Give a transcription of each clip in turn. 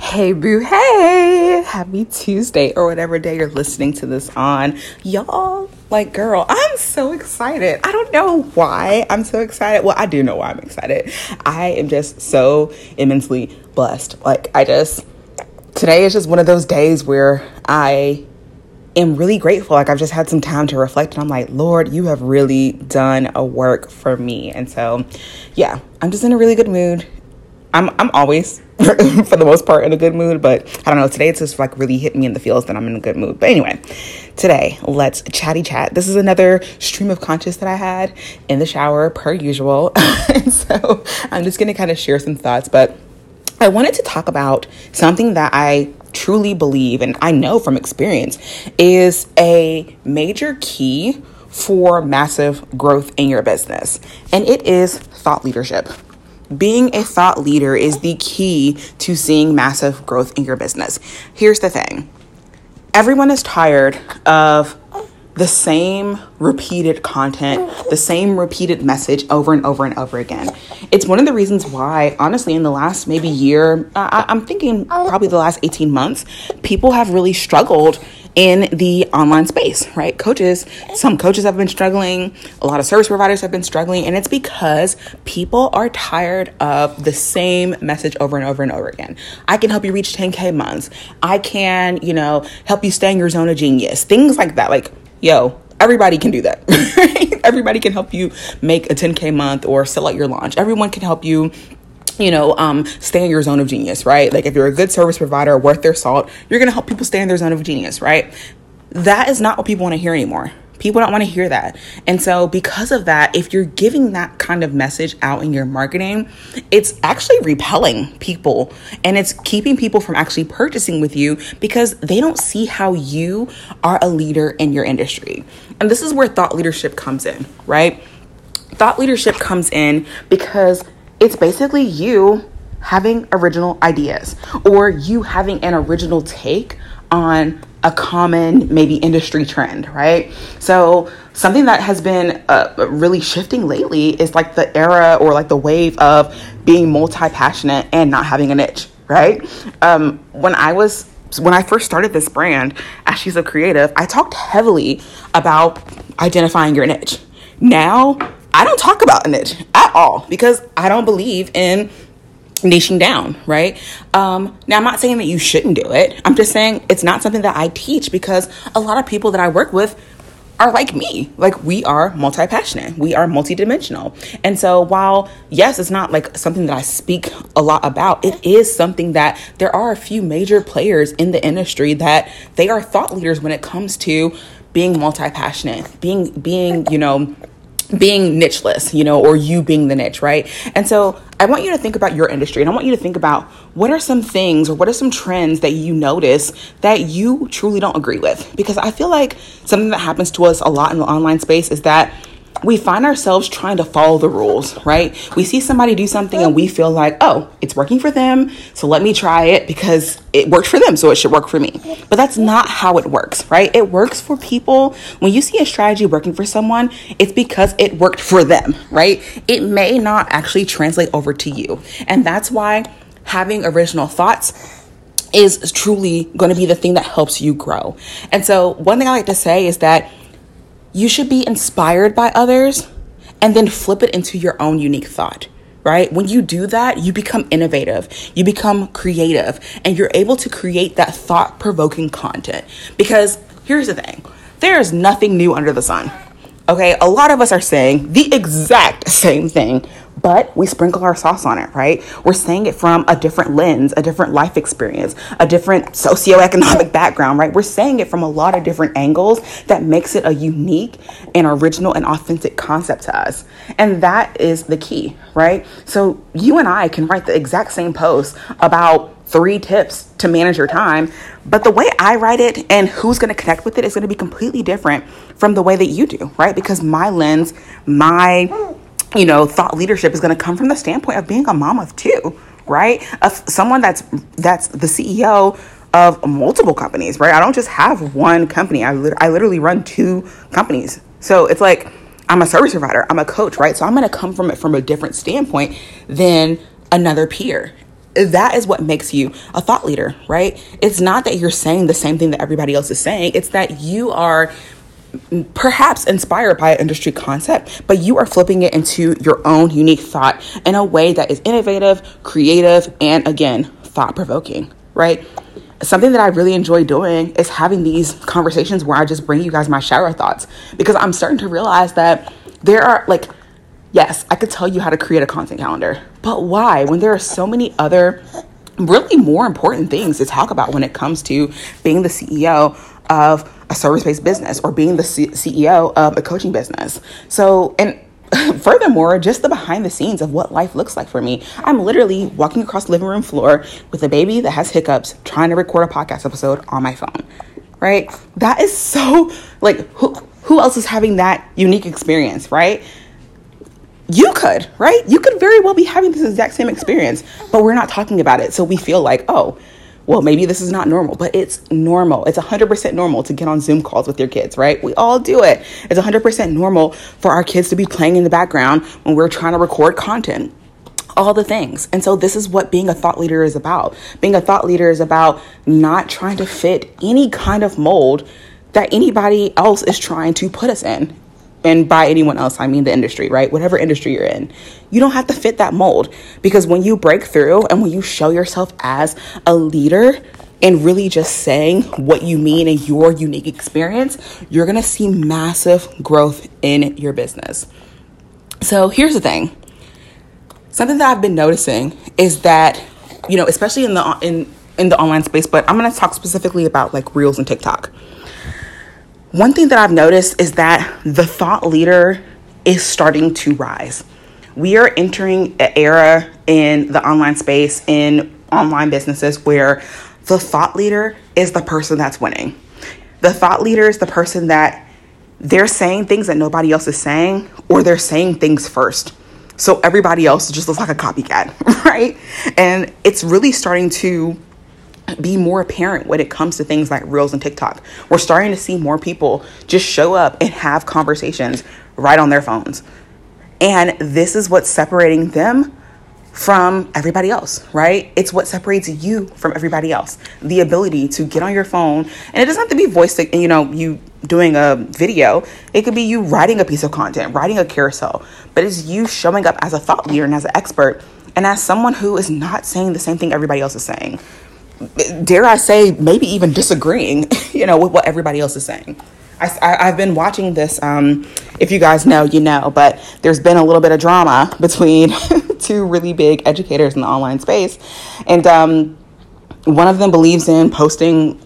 Hey, boo, hey! Happy Tuesday or whatever day you're listening to this on. Y'all, like, girl, I'm so excited. I don't know why I'm so excited. Well, I do know why I'm excited. I am just so immensely blessed. Like, I just, today is just one of those days where I am really grateful. Like I've just had some time to reflect and I'm like, Lord, you have really done a work for me. And so, yeah, I'm just in a really good mood. I'm I'm always for the most part in a good mood, but I don't know, today it's just like really hit me in the feels that I'm in a good mood. But anyway, today, let's chatty chat. This is another stream of conscious that I had in the shower per usual. and so, I'm just to kind of share some thoughts, but I wanted to talk about something that I truly believe and I know from experience is a major key for massive growth in your business, and it is thought leadership. Being a thought leader is the key to seeing massive growth in your business. Here's the thing everyone is tired of the same repeated content, the same repeated message over and over and over again. It's one of the reasons why, honestly, in the last maybe year, I, am thinking oh. probably the last 18 months, people have really struggled in the online space, right? Coaches, some coaches have been struggling, a lot of service providers have been struggling, and it's because people are tired of the same message over and over and over again. I can help you reach 10K months. I can, you know, help you stay in your zone of genius. Things like that. Like, yo, everybody can do that. everybody can help you make a 10K month or sell out your launch. Everyone can help you you know, um, stay in your zone of genius, right? Like if you're a good service provider worth their salt, you're gonna help people stay in their zone of genius, right? That is not what people want to hear anymore. People don't want to hear that. And so, because of that, if you're giving that kind of message out in your marketing, it's actually repelling people and it's keeping people from actually purchasing with you because they don't see how you are a leader in your industry. And this is where thought leadership comes in, right? Thought leadership comes in because it's basically you having original ideas or you having an original take on a common maybe industry trend, right? So something that has been uh, really shifting lately is like the era or like the wave of being multi-passionate and not having a niche, right? Um, when I was when I first started this brand, as she's a creative, I talked heavily about identifying your niche. Now I don't talk about niche at all because I don't believe in niching down, right? Um, now, I'm not saying that you shouldn't do it. I'm just saying it's not something that I teach because a lot of people that I work with are like me. Like we are multi passionate, we are multidimensional. And so, while yes, it's not like something that I speak a lot about, it is something that there are a few major players in the industry that they are thought leaders when it comes to being multi passionate, being, being, you know, being nicheless, you know, or you being the niche, right? And so I want you to think about your industry and I want you to think about what are some things or what are some trends that you notice that you truly don't agree with? Because I feel like something that happens to us a lot in the online space is that we find ourselves trying to follow the rules, right? We see somebody do something and we feel like, oh, it's working for them, so let me try it because it worked for them, so it should work for me. But that's not how it works, right? It works for people. When you see a strategy working for someone, it's because it worked for them, right? It may not actually translate over to you. And that's why having original thoughts is truly going to be the thing that helps you grow. And so, one thing I like to say is that you should be inspired by others and then flip it into your own unique thought right? When you do that, you become innovative, you become creative, and you're able to create that thought provoking content. Because here's the thing there is nothing new under the sun. Okay, a lot of us are saying the exact same thing but we sprinkle our sauce on it, right? We're saying it from a different lens, a different life experience, a different socioeconomic background, right? We're saying it from a lot of different angles that makes it a unique and original and authentic concept to us. And that is the key, right? So you and I can write the exact same post about three tips to manage your time. But the way I write it and who's going to connect with it is going to be completely different from the way that you do, right? Because my lens, my you know, thought leadership is going to come from the standpoint of being a mom of two, right? Of someone that's that's the CEO of multiple companies, right? I don't just have one company. I, li- I literally run two companies. So it's like I'm a service provider, I'm a coach, right? So I'm going to come from it from a different standpoint than another peer. That is what makes you a thought leader, right? It's not that you're saying the same thing that everybody else is saying. It's that you are perhaps inspired by an industry concept, but you are flipping it into your own unique thought in a way that is innovative, creative, and again, thought provoking, right? Something that I really enjoy doing is having these conversations where I just bring you guys my shower thoughts because I'm starting to realize that there are like, yes, I could tell you how to create a content calendar, but why when there are so many other really more important things to talk about when it comes to being the CEO of a service based business or being the C- CEO of a coaching business. So, and furthermore, just the behind the scenes of what life looks like for me. I'm literally walking across the living room floor with a baby that has hiccups trying to record a podcast episode on my phone. Right? That is so like who who else is having that unique experience, right? You could, right? You could very well be having this exact same experience, but we're not talking about it. So we feel like, oh, well, maybe this is not normal, but it's normal. It's 100% normal to get on Zoom calls with your kids, right? We all do it. It's 100% normal for our kids to be playing in the background when we're trying to record content. All the things. And so, this is what being a thought leader is about. Being a thought leader is about not trying to fit any kind of mold that anybody else is trying to put us in and by anyone else, I mean the industry, right? Whatever industry you're in, you don't have to fit that mold because when you break through and when you show yourself as a leader and really just saying what you mean and your unique experience, you're gonna see massive growth in your business. So here's the thing something that I've been noticing is that, you know, especially in the, in, in the online space, but I'm gonna talk specifically about like Reels and TikTok one thing that I've noticed is that the thought leader is starting to rise. We are entering an era in the online space, in online businesses, where the thought leader is the person that's winning. The thought leader is the person that they're saying things that nobody else is saying, or they're saying things first. So everybody else just looks like a copycat, right? And it's really starting to be more apparent when it comes to things like Reels and TikTok. We're starting to see more people just show up and have conversations right on their phones. And this is what's separating them from everybody else, right? It's what separates you from everybody else. The ability to get on your phone, and it doesn't have to be voice, you know, you doing a video. It could be you writing a piece of content, writing a carousel, but it's you showing up as a thought leader and as an expert and as someone who is not saying the same thing everybody else is saying dare I say, maybe even disagreeing, you know, with what everybody else is saying. I, have been watching this. Um, if you guys know, you know, but there's been a little bit of drama between two really big educators in the online space. And um, one of them believes in posting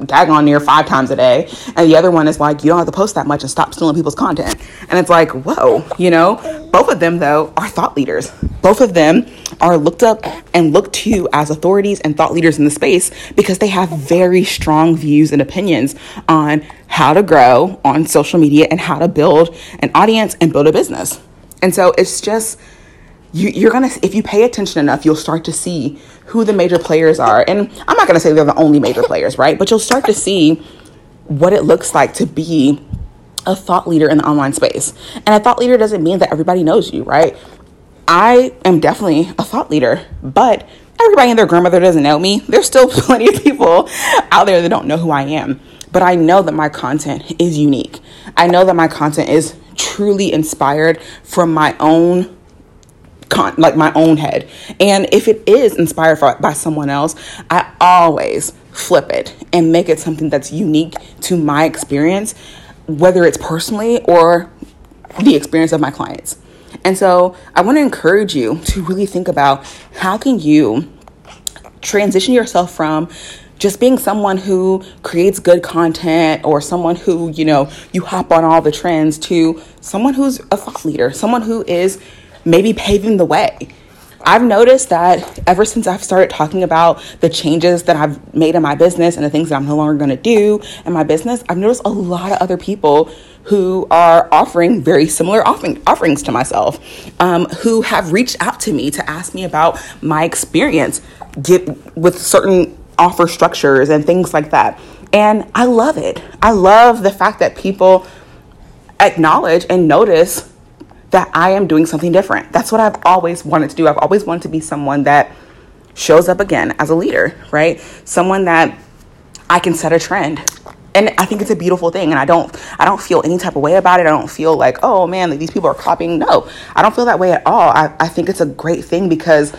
daggone near five times a day. And the other one is like, you don't have to post that much and stop stealing people's content. And it's like, whoa, you know? Both of them, though, are thought leaders. Both of them are looked up and looked to as authorities and thought leaders in the space because they have very strong views and opinions on how to grow on social media and how to build an audience and build a business. And so it's just, you, you're gonna, if you pay attention enough, you'll start to see who the major players are. And I'm not to say they're the only major players, right? But you'll start to see what it looks like to be a thought leader in the online space. And a thought leader doesn't mean that everybody knows you, right? I am definitely a thought leader, but everybody and their grandmother doesn't know me. There's still plenty of people out there that don't know who I am. But I know that my content is unique. I know that my content is truly inspired from my own con- like my own head. And if it is inspired by someone else, I always flip it and make it something that's unique to my experience, whether it's personally or the experience of my clients. And so I want to encourage you to really think about how can you transition yourself from just being someone who creates good content or someone who, you know, you hop on all the trends to someone who's a thought leader, someone who is maybe paving the way. I've noticed that ever since I've started talking about the changes that I've made in my business and the things that I'm no longer going to do in my business, I've noticed a lot of other people who are offering very similar offering, offerings to myself, um, who have reached out to me to ask me about my experience get, with certain offer structures and things like that. And I love it. I love the fact that people acknowledge and notice that I am doing something different. That's what I've always wanted to do. I've always wanted to be someone that shows up again as a leader, right? Someone that I can set a trend. And I think it's a beautiful thing and I don't I don't feel any type of way about it. I don't feel like, "Oh man, like these people are copying." No. I don't feel that way at all. I I think it's a great thing because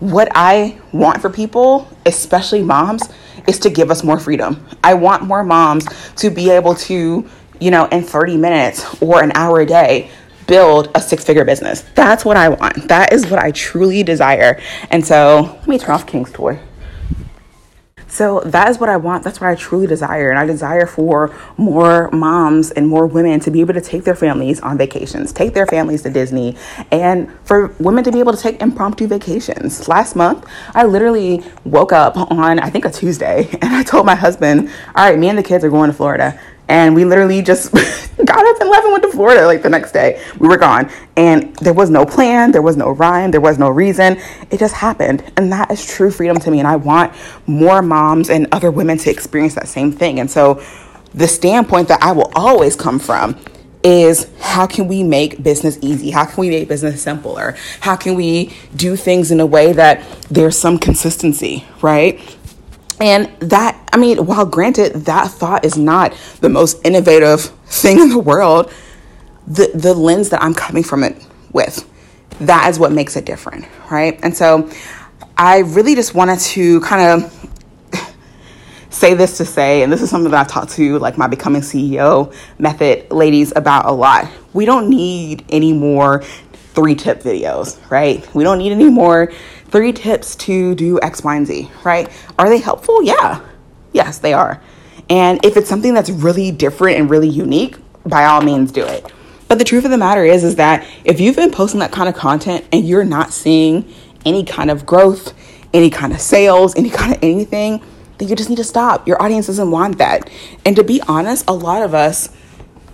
what I want for people, especially moms, is to give us more freedom. I want more moms to be able to, you know, in 30 minutes or an hour a day, build a six figure business. That's what I want. That is what I truly desire. And so let me turn off King's toy. So that is what I want. That's what I truly desire. And I desire for more moms and more women to be able to take their families on vacations, take their families to Disney, and for women to be able to take impromptu vacations. Last month, I literally woke up on, I think, a Tuesday, and I told my husband, All right, me and the kids are going to Florida and we literally just got up and left and went to Florida like the next day. We were gone, and there was no plan, there was no rhyme, there was no reason. It just happened, and that is true freedom to me. And I want more moms and other women to experience that same thing. And so, the standpoint that I will always come from is how can we make business easy? How can we make business simpler? How can we do things in a way that there's some consistency, right? And that, I mean, while granted, that thought is not the most innovative thing in the world, the, the lens that I'm coming from it with, that is what makes it different, right? And so I really just wanted to kind of say this to say, and this is something that I've talked to like my becoming CEO method ladies about a lot. We don't need any more three tip videos, right? We don't need any more three tips to do X, Y, and Z, right? Are they helpful? Yeah. Yes, they are. And if it's something that's really different and really unique, by all means do it. But the truth of the matter is is that if you've been posting that kind of content and you're not seeing any kind of growth, any kind of sales, any kind of anything, then you just need to stop. Your audience doesn't want that. And to be honest, a lot of us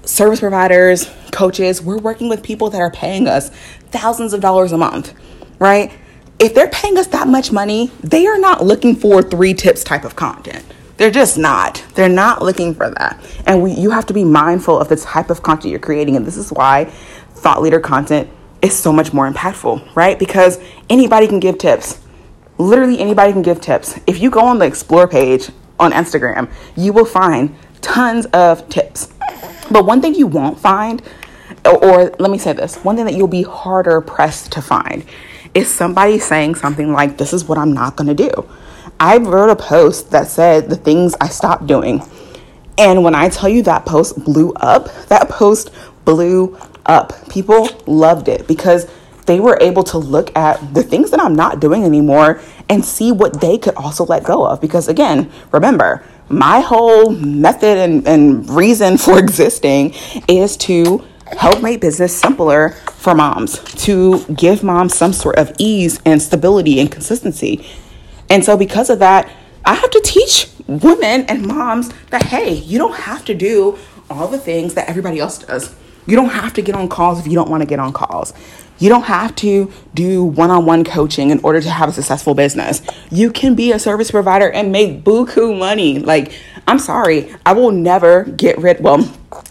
service providers, coaches, we're working with people that are paying us thousands of dollars a month, right? If they're paying us that much money, they are not looking for three tips type of content. They're just not. They're not looking for that. And we, you have to be mindful of the type of content you're creating. And this is why thought leader content is so much more impactful, right? Because anybody can give tips. Literally anybody can give tips. If you go on the explore page on Instagram, you will find tons of tips. But one thing you won't find, or, or let me say this, one thing that you'll be harder pressed to find is somebody saying something like, This is what I'm not going to do. I wrote a post that said the things I stopped doing. And when I tell you that post blew up, that post blew up. People loved it because they were able to look at the things that I'm not doing anymore and see what they could also let go of. Because again, remember, my whole method and, and reason for existing is to help make business simpler for moms, to give moms some sort of ease and stability and consistency. And so, because of that, I have to teach women and moms that hey, you don't have to do all the things that everybody else does. You don't have to get on calls if you don't want to get on calls. You don't have to do one on one coaching in order to have a successful business. You can be a service provider and make buku money. Like, I'm sorry, I will never get rid, well,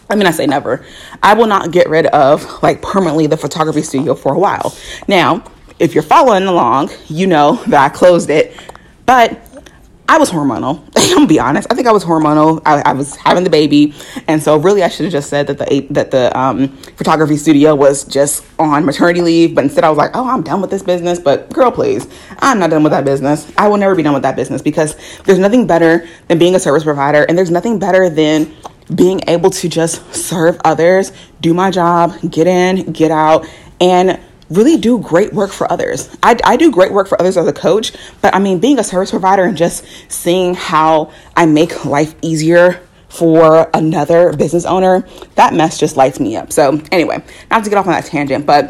I mean, I say never. I will not get rid of like permanently the photography studio for a while. Now, if you're following along, you know that I closed it, but I was hormonal. I'm gonna be honest. I think I was hormonal. I, I was having the baby, and so really, I should have just said that the that the um, photography studio was just on maternity leave. But instead, I was like, "Oh, I'm done with this business." But girl, please, I'm not done with that business. I will never be done with that business because there's nothing better than being a service provider, and there's nothing better than being able to just serve others, do my job, get in, get out, and really do great work for others. I, I do great work for others as a coach, but I mean, being a service provider and just seeing how I make life easier for another business owner, that mess just lights me up. So, anyway, not to get off on that tangent, but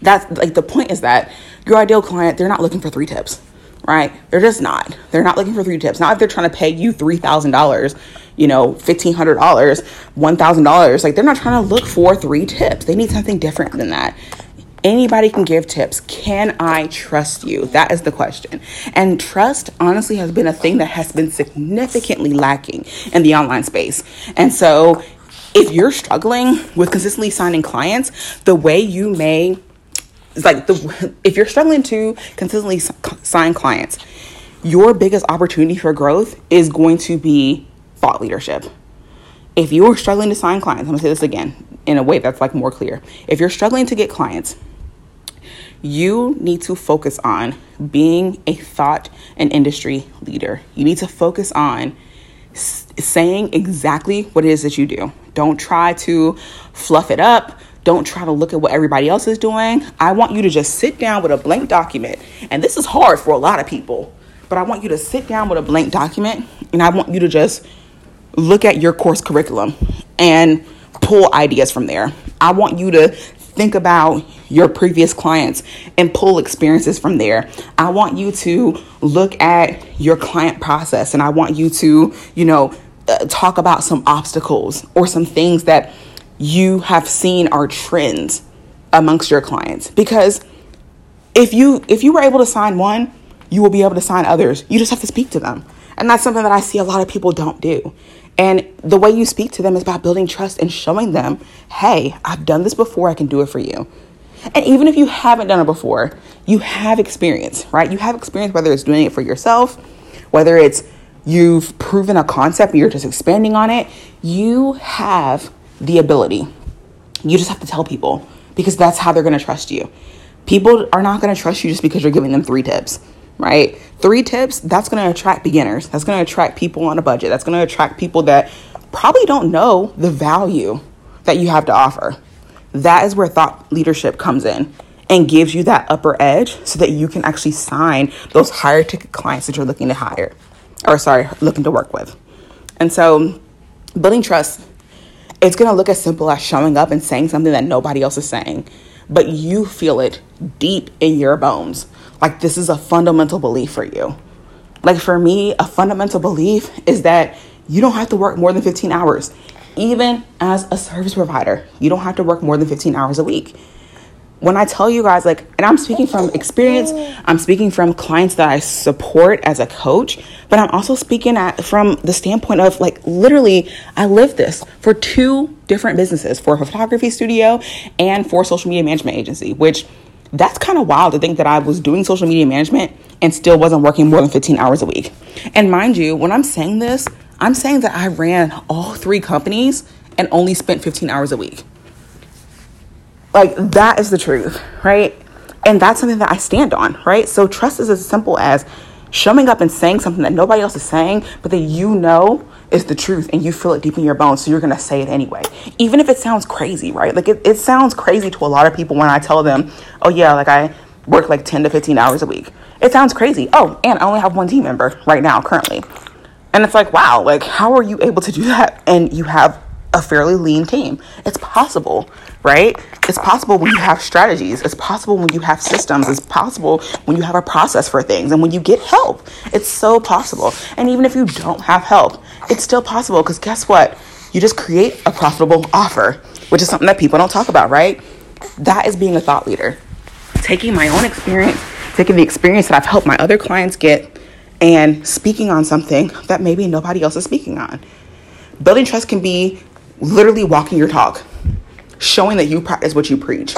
that's like the point is that your ideal client, they're not looking for three tips, right? They're just not. They're not looking for three tips. Not if they're trying to pay you $3,000, you know, $1,500, $1,000. Like they're not trying to look for three tips. They need something different than that. Anybody can give tips. Can I trust you? That is the question. And trust, honestly, has been a thing that has been significantly lacking in the online space. And so, if you're struggling with consistently signing clients, the way you may like the if you're struggling to consistently sign clients, your biggest opportunity for growth is going to be thought leadership. If you're struggling to sign clients, I'm gonna say this again in a way that's like more clear. If you're struggling to get clients, you need to focus on being a thought and industry leader. You need to focus on s- saying exactly what it is that you do. Don't try to fluff it up. Don't try to look at what everybody else is doing. I want you to just sit down with a blank document. And this is hard for a lot of people, but I want you to sit down with a blank document and I want you to just look at your course curriculum and pull ideas from there. I want you to think about your previous clients and pull experiences from there. I want you to look at your client process and I want you to, you know, uh, talk about some obstacles or some things that you have seen are trends amongst your clients because if you if you were able to sign one, you will be able to sign others. You just have to speak to them. And that's something that I see a lot of people don't do. And the way you speak to them is about building trust and showing them, hey, I've done this before, I can do it for you. And even if you haven't done it before, you have experience, right? You have experience whether it's doing it for yourself, whether it's you've proven a concept and you're just expanding on it. You have the ability. You just have to tell people because that's how they're going to trust you. People are not going to trust you just because you're giving them three tips right? Three tips, that's going to attract beginners. That's going to attract people on a budget. That's going to attract people that probably don't know the value that you have to offer. That is where thought leadership comes in and gives you that upper edge so that you can actually sign those higher ticket clients that you're looking to hire or sorry, looking to work with. And so building trust, it's going to look as simple as showing up and saying something that nobody else is saying, but you feel it deep in your bones like, this is a fundamental belief for you. Like, for me, a fundamental belief is that you don't have to work more than 15 hours. Even as a service provider, you don't have to work more than 15 hours a week. When I tell you guys, like, and I'm speaking from experience, I'm speaking from clients that I support as a coach, but I'm also speaking at, from the standpoint of like, literally, I live this for two different businesses for a photography studio and for social media management agency, which that's kind of wild to think that I was doing social media management and still wasn't working more than 15 hours a week. And mind you, when I'm saying this, I'm saying that I ran all three companies and only spent 15 hours a week. Like, that is the truth, right? And that's something that I stand on, right? So, trust is as simple as showing up and saying something that nobody else is saying, but that you know is the truth and you feel it deep in your bones, so you're gonna say it anyway. Even if it sounds crazy, right? Like it, it sounds crazy to a lot of people when I tell them, oh yeah, like I work like 10 to 15 hours a week. It sounds crazy. Oh, and I only have one team member right now currently. And it's like, wow, like how are you able to do that? And you have a fairly lean team. It's possible, right? It's possible when you have strategies. It's possible when you have systems. It's possible when you have a process for things and when you get help. It's so possible. And even if you don't have help, it's still possible because guess what? You just create a profitable offer, which is something that people don't talk about, right? That is being a thought leader. Taking my own experience, taking the experience that I've helped my other clients get, and speaking on something that maybe nobody else is speaking on. Building trust can be literally walking your talk, showing that you practice what you preach.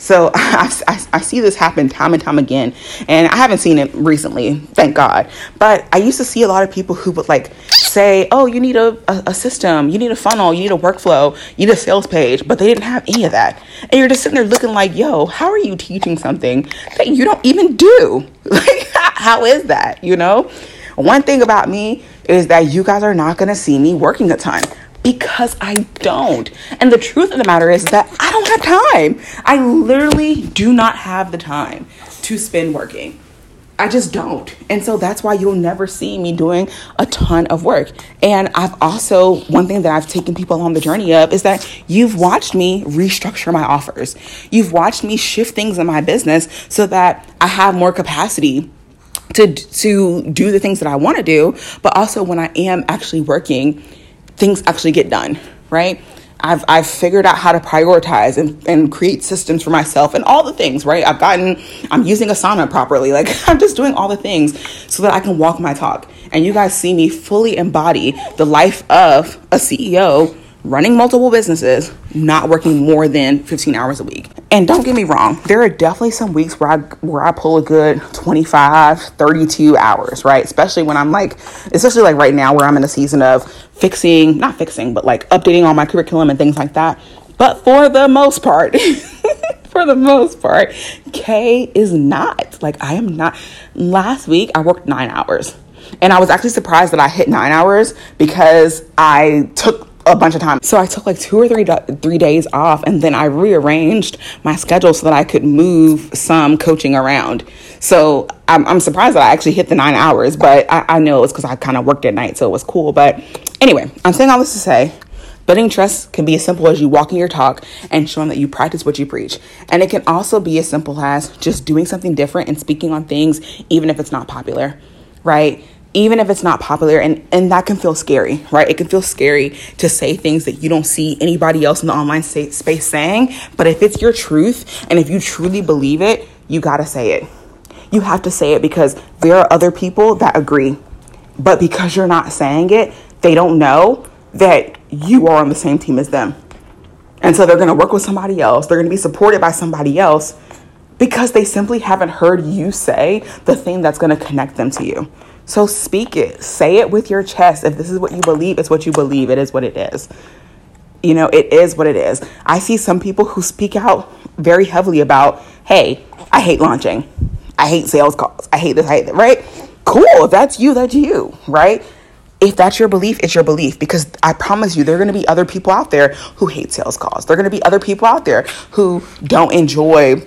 So I, I, I, see this happen time and time again, and I haven't seen it recently, thank God. But I used to see a lot of people who would like say, "Oh, you need a, a, a system, you need a funnel, you need a workflow, you need a sales page," but they didn't have any of that, and you're just sitting there looking like, "Yo, how are you teaching something that you don't even do? Like, how is that? You know?" One thing about me is that you guys are not gonna see me working a ton because I don't. And the truth of the matter is that I don't have time. I literally do not have the time to spend working. I just don't. And so that's why you'll never see me doing a ton of work. And I've also, one thing that I've taken people on the journey of is that you've watched me restructure my offers. You've watched me shift things in my business so that I have more capacity to to do the things that I want to do, but also when I am actually working, things actually get done, right? I've, I've figured out how to prioritize and, and create systems for myself and all the things, right? I've gotten, I'm using Asana properly. Like, I'm just doing all the things so that I can walk my talk. And you guys see me fully embody the life of a CEO running multiple businesses, not working more than 15 hours a week. And don't get me wrong, there are definitely some weeks where I where I pull a good 25, 32 hours, right? Especially when I'm like especially like right now where I'm in a season of fixing, not fixing, but like updating all my curriculum and things like that. But for the most part, for the most part, Kay is not. Like I am not last week I worked 9 hours. And I was actually surprised that I hit 9 hours because I took a bunch of time. So I took like two or three three days off, and then I rearranged my schedule so that I could move some coaching around. So I'm, I'm surprised that I actually hit the nine hours, but I, I know it was because I kind of worked at night, so it was cool. But anyway, I'm saying all this to say. Building trust can be as simple as you walking your talk and showing that you practice what you preach. And it can also be as simple as just doing something different and speaking on things, even if it's not popular, right? Even if it's not popular and and that can feel scary right? It can feel scary to say things that you don't see anybody else in the online space saying but if it's your truth and if you truly believe it you got to say it. You have to say it because there are other people that agree but because you're not saying it they don't know that you are on the same team as them. And so they're going to work with somebody else they're going to be supported by somebody else because they simply haven't heard you say the thing that's going to connect them to you so speak it, say it with your chest. If this is what you believe, it's what you believe. It is what it is. You know, it is what it is. I see some people who speak out very heavily about, hey, I hate launching. I hate sales calls. I hate this, I hate that, right? Cool. If that's you, that's you, right? If that's your belief, it's your belief because I promise you, there are going to be other people out there who hate sales calls. There are going to be other people out there who don't enjoy,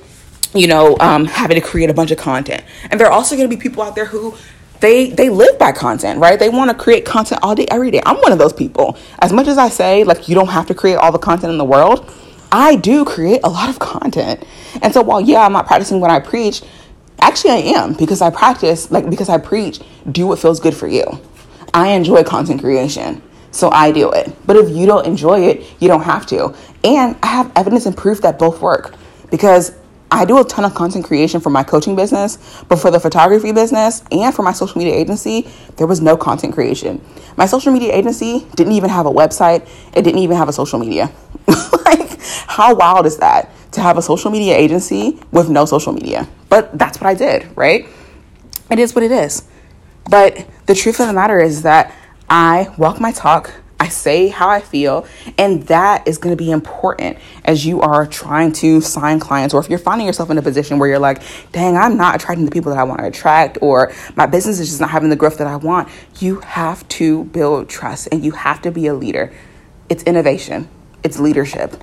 you know, um, having to create a bunch of content. And there are also going to be people out there who they they live by content, right? They want to create content all day, every day. I'm one of those people. As much as I say, like, you don't have to create all the content in the world, I do create a lot of content. And so while yeah, I'm not practicing what I preach, actually I am because I practice, like because I preach, do what feels good for you. I enjoy content creation. So I do it. But if you don't enjoy it, you don't have to. And I have evidence and proof that both work because I do a ton of content creation for my coaching business, but for the photography business and for my social media agency, there was no content creation. My social media agency didn't even have a website, it didn't even have a social media. like, how wild is that to have a social media agency with no social media? But that's what I did, right? It is what it is. But the truth of the matter is that I walk my talk I say how I feel, and that is going to be important as you are trying to sign clients, or if you're finding yourself in a position where you're like, dang, I'm not attracting the people that I want to attract, or my business is just not having the growth that I want. You have to build trust and you have to be a leader. It's innovation, it's leadership.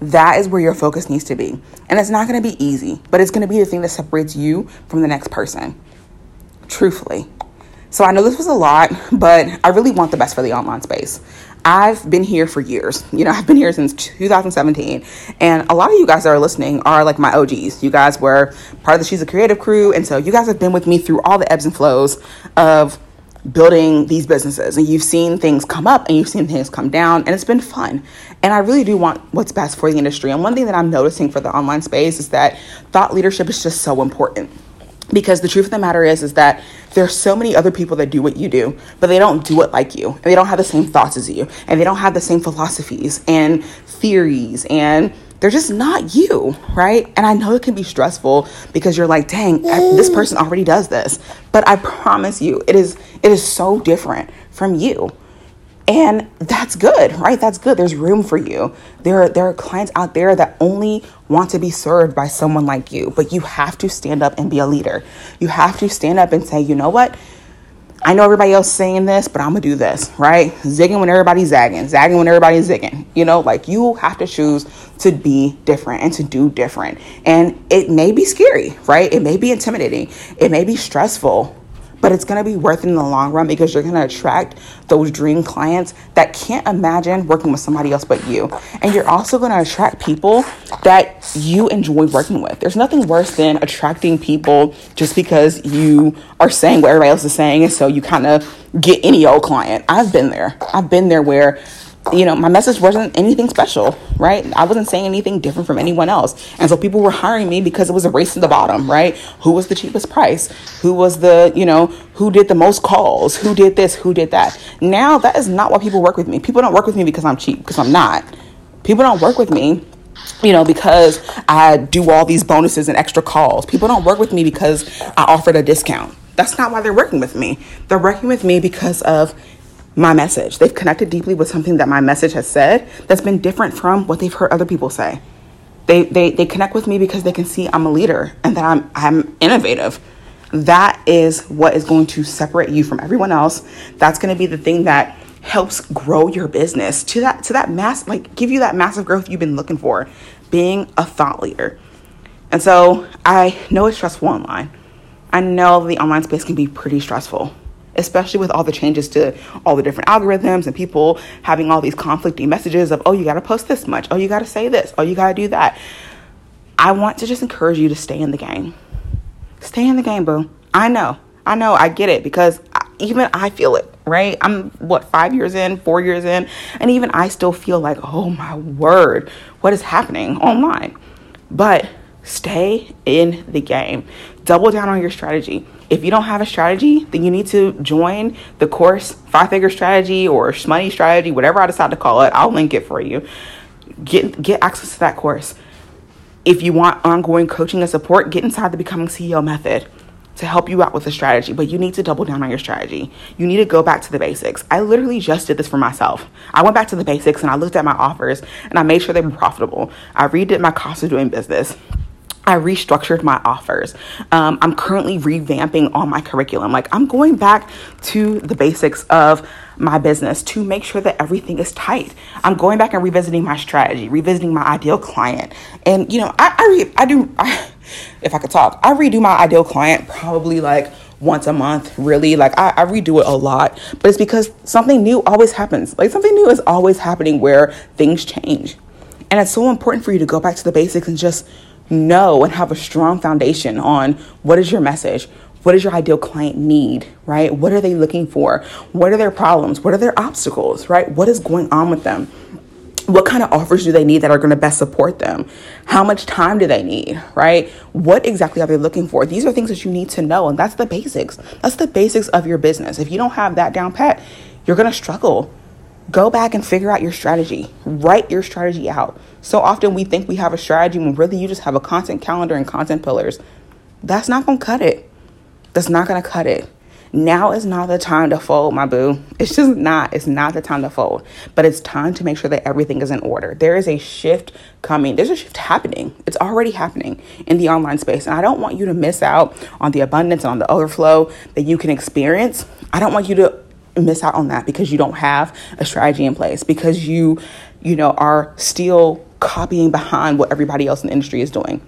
That is where your focus needs to be. And it's not going to be easy, but it's going to be the thing that separates you from the next person. Truthfully. So I know this was a lot, but I really want the best for the online space. I've been here for years. You know, I've been here since 2017. And a lot of you guys that are listening are like my OGs. You guys were part of the She's a Creative crew. And so you guys have been with me through all the ebbs and flows of building these businesses. And you've seen things come up and you've seen things come down. And it's been fun. And I really do want what's best for the industry. And one thing that I'm noticing for the online space is that thought leadership is just so important because the truth of the matter is is that there's so many other people that do what you do but they don't do it like you and they don't have the same thoughts as you and they don't have the same philosophies and theories and they're just not you right? And i know it can be stressful because you're like dang this person already does this but i promise you it is it is so different from you and that's good, right? That's good. There's room for you. There are, there are clients out there that only want to be served by someone like you, but you have to stand up and be a leader. You have to stand up and say, you know what? I know everybody else saying this, but I'm gonna do this, right? Zigging when everybody's zagging, zagging when everybody's zigging. You know, like you have to choose to be different and to do different. And it may be scary, right? It may be intimidating, it may be stressful, but it's going to be worth it in the long run because you're going to attract those dream clients that can't imagine working with somebody else but you. And you're also going to attract people that you enjoy working with. There's nothing worse than attracting people just because you are saying what everybody else is saying and so you kind of get any old client. I've been there. I've been there where you know, my message wasn't anything special, right? I wasn't saying anything different from anyone else. And so people were hiring me because it was a race to the bottom, right? Who was the cheapest price? Who was the, you know, who did the most calls? Who did this? Who did that? Now that is not why people work with me. People don't work with me because I'm cheap, because I'm not. People don't work with me you know, because I do all these bonuses and extra calls. People don't work with me because I offered a discount. That's not why they're working with me. They're working with me because of my message. They've connected deeply with something that my message has said that's been different from what they've heard other people say. They, they, they connect with me because they can see I'm a leader and that I'm, I'm innovative. That is what is going to separate you from everyone else. That's going to be the thing that helps grow your business to that to that mass like give you that massive growth you've been looking for being a thought leader and so i know it's stressful online i know the online space can be pretty stressful especially with all the changes to all the different algorithms and people having all these conflicting messages of, oh, you got to post this much, oh, you got to say this, oh, you got to do that. I want to just encourage you to stay in the game. Stay in the game, boo. I know. I know. I get it because even I feel it, right? I'm what, five years in, four years in, and even I still feel like, oh my word, what is happening online? But stay in the game. Double down on your strategy if you don't have a strategy, then you need to join the course, Five Figure Strategy or Money Strategy, whatever I decide to call it. I'll link it for you. Get get access to that course. If you want ongoing coaching and support, get inside the Becoming CEO method to help you out with the strategy, but you need to double down on your strategy. You need to go back to the basics. I literally just did this for myself. I went back to the basics and I looked at my offers and I made sure they were profitable. I redid my cost of doing business. I restructured my offers. Um, I'm currently revamping all my curriculum. Like, I'm going back to the basics of my business to make sure that everything is tight. I'm going back and revisiting my strategy, revisiting my ideal client. And, you know, I, I, re- I do, I, if I could talk, I redo my ideal client probably like once a month, really. Like, I, I redo it a lot, but it's because something new always happens. Like, something new is always happening where things change. And it's so important for you to go back to the basics and just know and have a strong foundation on what is your message what does your ideal client need right? What are they looking for? What are their problems? What are their obstacles right? What is going on with them? What kind of offers do they need that are going to best support them? How much time do they need right? What exactly are they looking for? These are things that you need to know and that's the basics. That's the basics of your business. If you don't have that down pat you're going to struggle go back and figure out your strategy. Write your strategy out. So often we think we have a strategy when really you just have a content calendar and content pillars. That's not going to cut it. That's not going to cut it. Now is not the time to fold, my boo. It's just not. It's not the time to fold. But it's time to make sure that everything is in order. There is a shift coming. There's a shift happening. It's already happening in the online space. And I don't want you to miss out on the abundance and on the overflow that you can experience. I don't want you to miss out on that because you don't have a strategy in place because you you know are still copying behind what everybody else in the industry is doing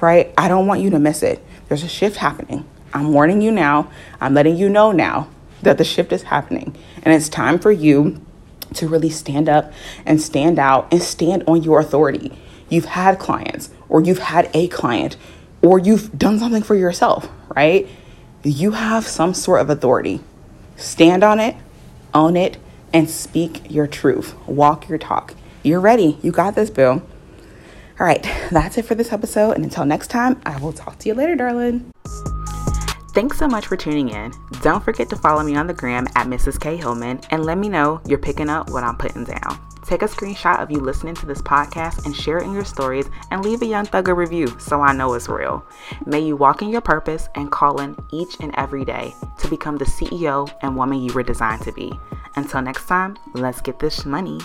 right? I don't want you to miss it. There's a shift happening. I'm warning you now. I'm letting you know now that the shift is happening. And it's time for you to really stand up and stand out and stand on your authority. You've had clients or you've had a client or you've done something for yourself right? You have some sort of authority Stand on it, own it, and speak your truth. Walk your talk. You're ready. You got this, boo. All right, that's it for this episode. And until next time, I will talk to you later, darling. Thanks so much for tuning in. Don't forget to follow me on the gram at Mrs. K. Hillman and let me know you're picking up what I'm putting down. Take a screenshot of you listening to this podcast and share it in your stories and leave a Young Thugger review so I know it's real. May you walk in your purpose and call in each and every day to become the CEO and woman you were designed to be. Until next time, let's get this money.